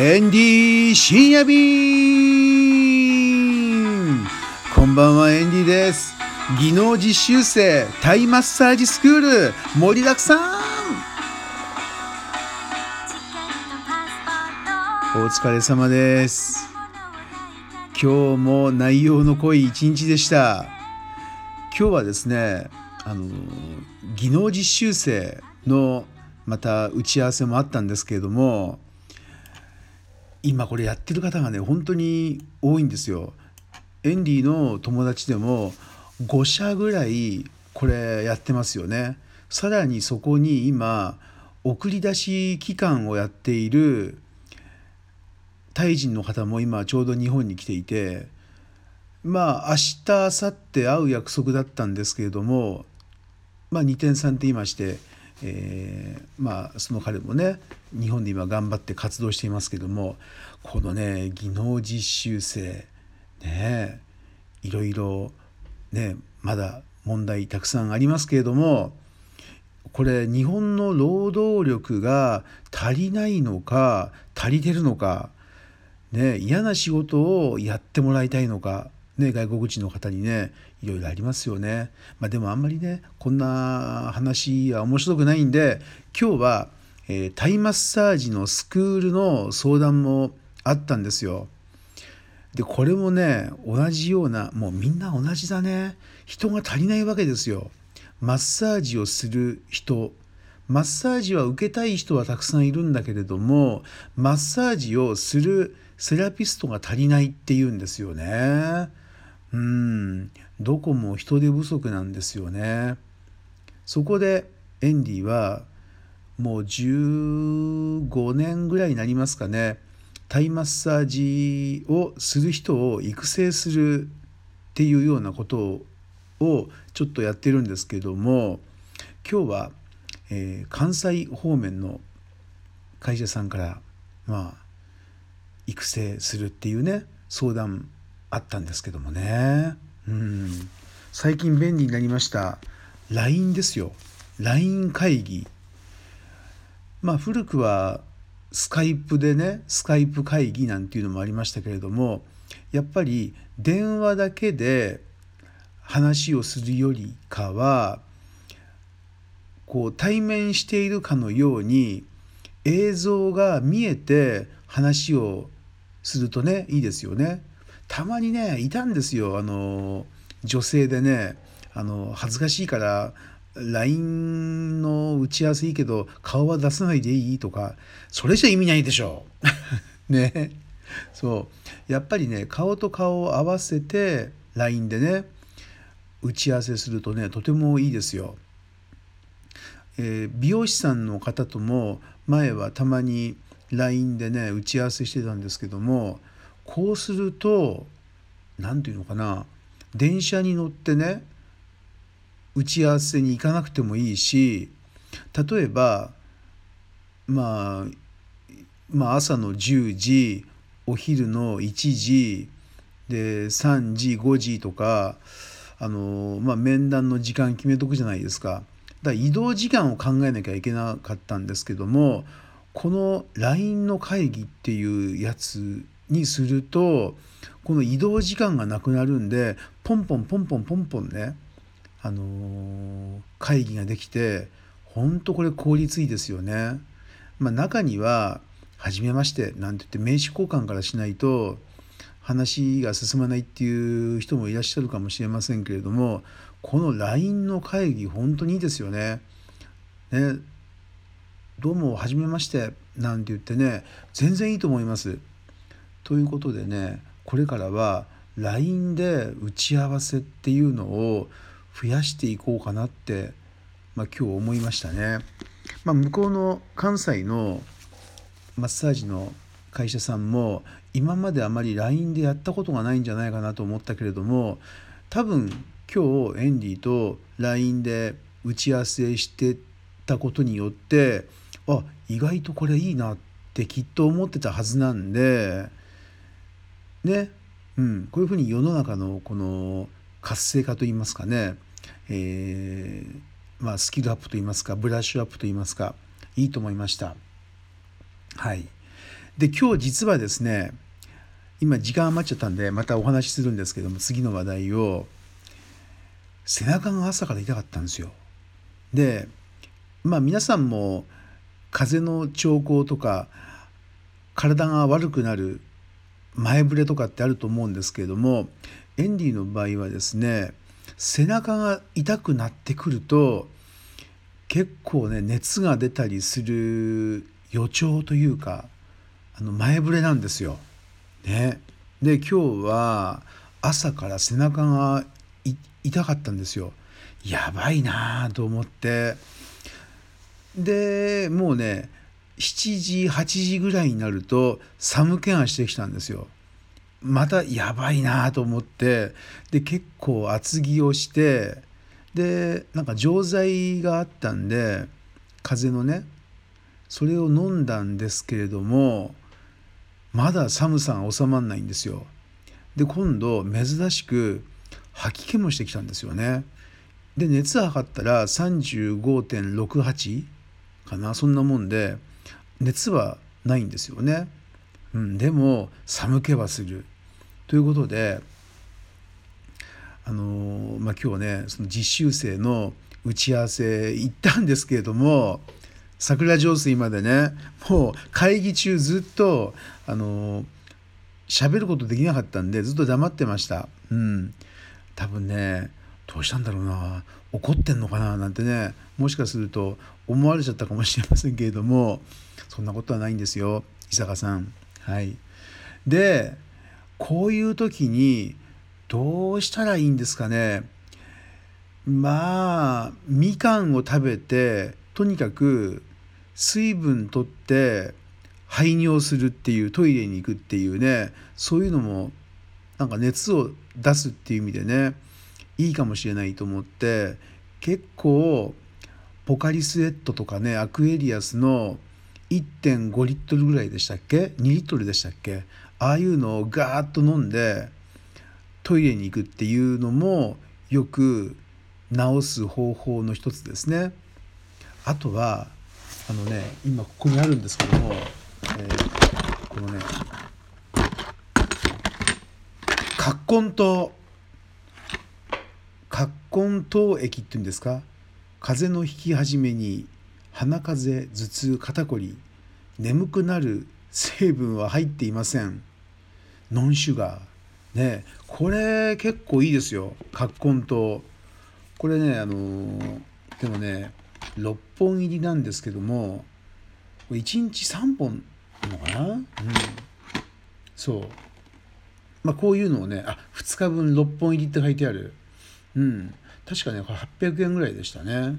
エンディ深夜便こんばんはエンディです。技能実習生タイマッサージスクール盛りだくさん!お疲れ様です。今日も内容の濃い一日でした。今日はですねあの技能実習生のまた打ち合わせもあったんですけれども今これやってる方がね本当に多いんですよ。エンディの友達でも5社ぐらいこれやってますよね。さらにそこに今送り出し期間をやっているタイ人の方も今ちょうど日本に来ていてまあ明日明後日会う約束だったんですけれどもまあ2点3点言いましてえー、まあその彼もね日本で今頑張って活動していますけどもこのね技能実習生ねいろいろねまだ問題たくさんありますけれどもこれ日本の労働力が足りないのか足りてるのか、ね、嫌な仕事をやってもらいたいのかね、外国人の方にねいろいろありますよね。まあ、でもあんまりねこんな話は面白くないんで今日は、えー、タイマッサージのスクールの相談もあったんですよ。でこれもね同じようなもうみんな同じだね人が足りないわけですよ。マッサージをする人マッサージは受けたい人はたくさんいるんだけれどもマッサージをするセラピストが足りないっていうんですよね。うんどこも人手不足なんですよね。そこでエンディはもう15年ぐらいになりますかねタイマッサージをする人を育成するっていうようなことをちょっとやってるんですけども今日は、えー、関西方面の会社さんからまあ育成するっていうね相談あったんですけどもね。うん。最近便利になりました。LINE ですよ。LINE 会議。まあ古くはスカイプでねスカイプ会議なんていうのもありましたけれどもやっぱり電話だけで話をするよりかはこう対面しているかのように映像が見えて話をするとねいいですよね。たまにねいたんですよ。あの女性でねあの恥ずかしいから LINE の打ち合わせいいけど顔は出さないでいいとかそれじゃ意味ないでしょ。ね。そう。やっぱりね顔と顔を合わせて LINE でね打ち合わせするとねとてもいいですよ。えー、美容師さんの方とも前はたまに LINE でね打ち合わせしてたんですけどもこうすると何て言うのかな電車に乗ってね打ち合わせに行かなくてもいいし例えばまあまあ朝の10時お昼の1時で3時5時とかあの、まあ、面談の時間決めとくじゃないですか。だから移動時間を考えなきゃいけなかったんですけどもこの LINE の会議っていうやつにするとこの移動時間がなくなるんでポンポンポンポンポンポンねあのー、会議ができて本当これ効率いいですよね。まあ、中には「はじめまして」なんて言って名刺交換からしないと話が進まないっていう人もいらっしゃるかもしれませんけれどもこの LINE の会議本当にいいですよね。ねどうもはじめましてなんて言ってね全然いいと思います。ということでねこれからは LINE で打ち合わせっていうのを増やしていこうかなって、まあ、今日思いましたね。まあ、向こうの関西のマッサージの会社さんも今まであまり LINE でやったことがないんじゃないかなと思ったけれども多分今日エンディと LINE で打ち合わせしてたことによってあ意外とこれいいなってきっと思ってたはずなんでね、うん、こういうふうに世の中のこの活性化といいますかね、えー、まあ、スキルアップといいますかブラッシュアップといいますかいいと思いました。はい、で今日実はですね今時間余っちゃったんでまたお話しするんですけども次の話題を背中が朝から痛かったんですよ。でまあ皆さんも風邪の兆候とか体が悪くなる前触れとかってあると思うんですけれどもエンディの場合はですね背中が痛くなってくると結構ね熱が出たりする予兆というかあの前触れなんですよ。ね、で今日は朝から背中が痛かったんですよ。やばいなと思ってでもうね7時8時ぐらいになると寒気がしてきたんですよ。またやばいなと思ってで結構厚着をしてでなんか錠剤があったんで風邪のねそれを飲んだんですけれどもまだ寒さが収まんないんですよ。で今度珍しく吐き気もしてきたんですよね。で熱測ったら35.68かなそんなもんで熱はないんですよね。うん、でも寒気はする。ということであのまあ、今日ねその実習生の打ち合わせ行ったんですけれども桜上水までねもう会議中ずっとあの喋ることできなかったんでずっと黙ってました。うん、多分ねどうしたんだろうな怒ってんのかななんてねもしかすると思われちゃったかもしれませんけれどもそんなことはないんですよ。伊坂さん。はい、でこういう時にどうしたらいいんですかね。まあみかんを食べてとにかく水分取って排尿するっていうトイレに行くっていうねそういうのもなんか熱を出すっていう意味でねいいかもしれないと思って結構ポカリスエットとかねアクエリアスの1.5リットルぐらいでしたっけ？2リットルでしたっけ？ああいうのをガーッと飲んでトイレに行くっていうのもよく治す方法の一つですね。あとはあのね今ここにあるんですけども、えー、このね葛根湯。葛根湯液っていうんですか？風邪の引き始めに鼻風邪頭痛肩こり眠くなる成分は入っていません。ノンシュガー。ねこれ結構いいですよ。葛根湯。これねあのー、でもね6本入りなんですけども1日3本のかな？うん。そう。まあこういうのをねあ2日分6本入りって書いてある。うん。確かねこれ800円ぐらいでしたね。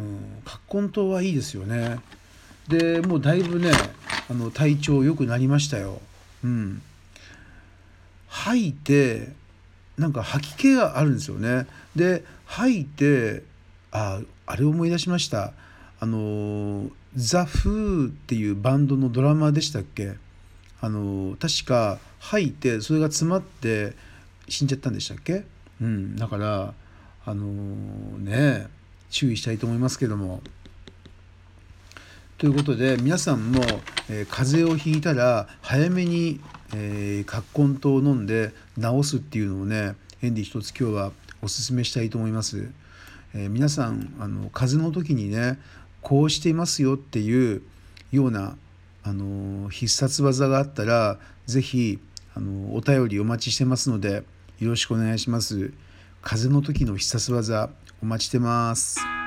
うん。葛根湯はいいですよね。でもうだいぶねあの体調良くなりましたよ。うん。吐いてなんか吐き気があるんですよね。で吐いてああれ思い出しました。あのザ・フーっていうバンドのドラマでしたっけ？あの確か吐いてそれが詰まって死んじゃったんでしたっけ？うん。だからあのね注意したいと思いますけども。ということで皆さんも、えー、風邪をひいたら早めに、えー、葛根湯を飲んで治すっていうのをねヘンディ一つ今日はおすすめしたいと思います。えー、皆さんあの風邪の時にねこうしていますよっていうようなあの必殺技があったら是非あのお便りお待ちしてますのでよろしくお願いします。風邪の時の必殺技お待ちしてます。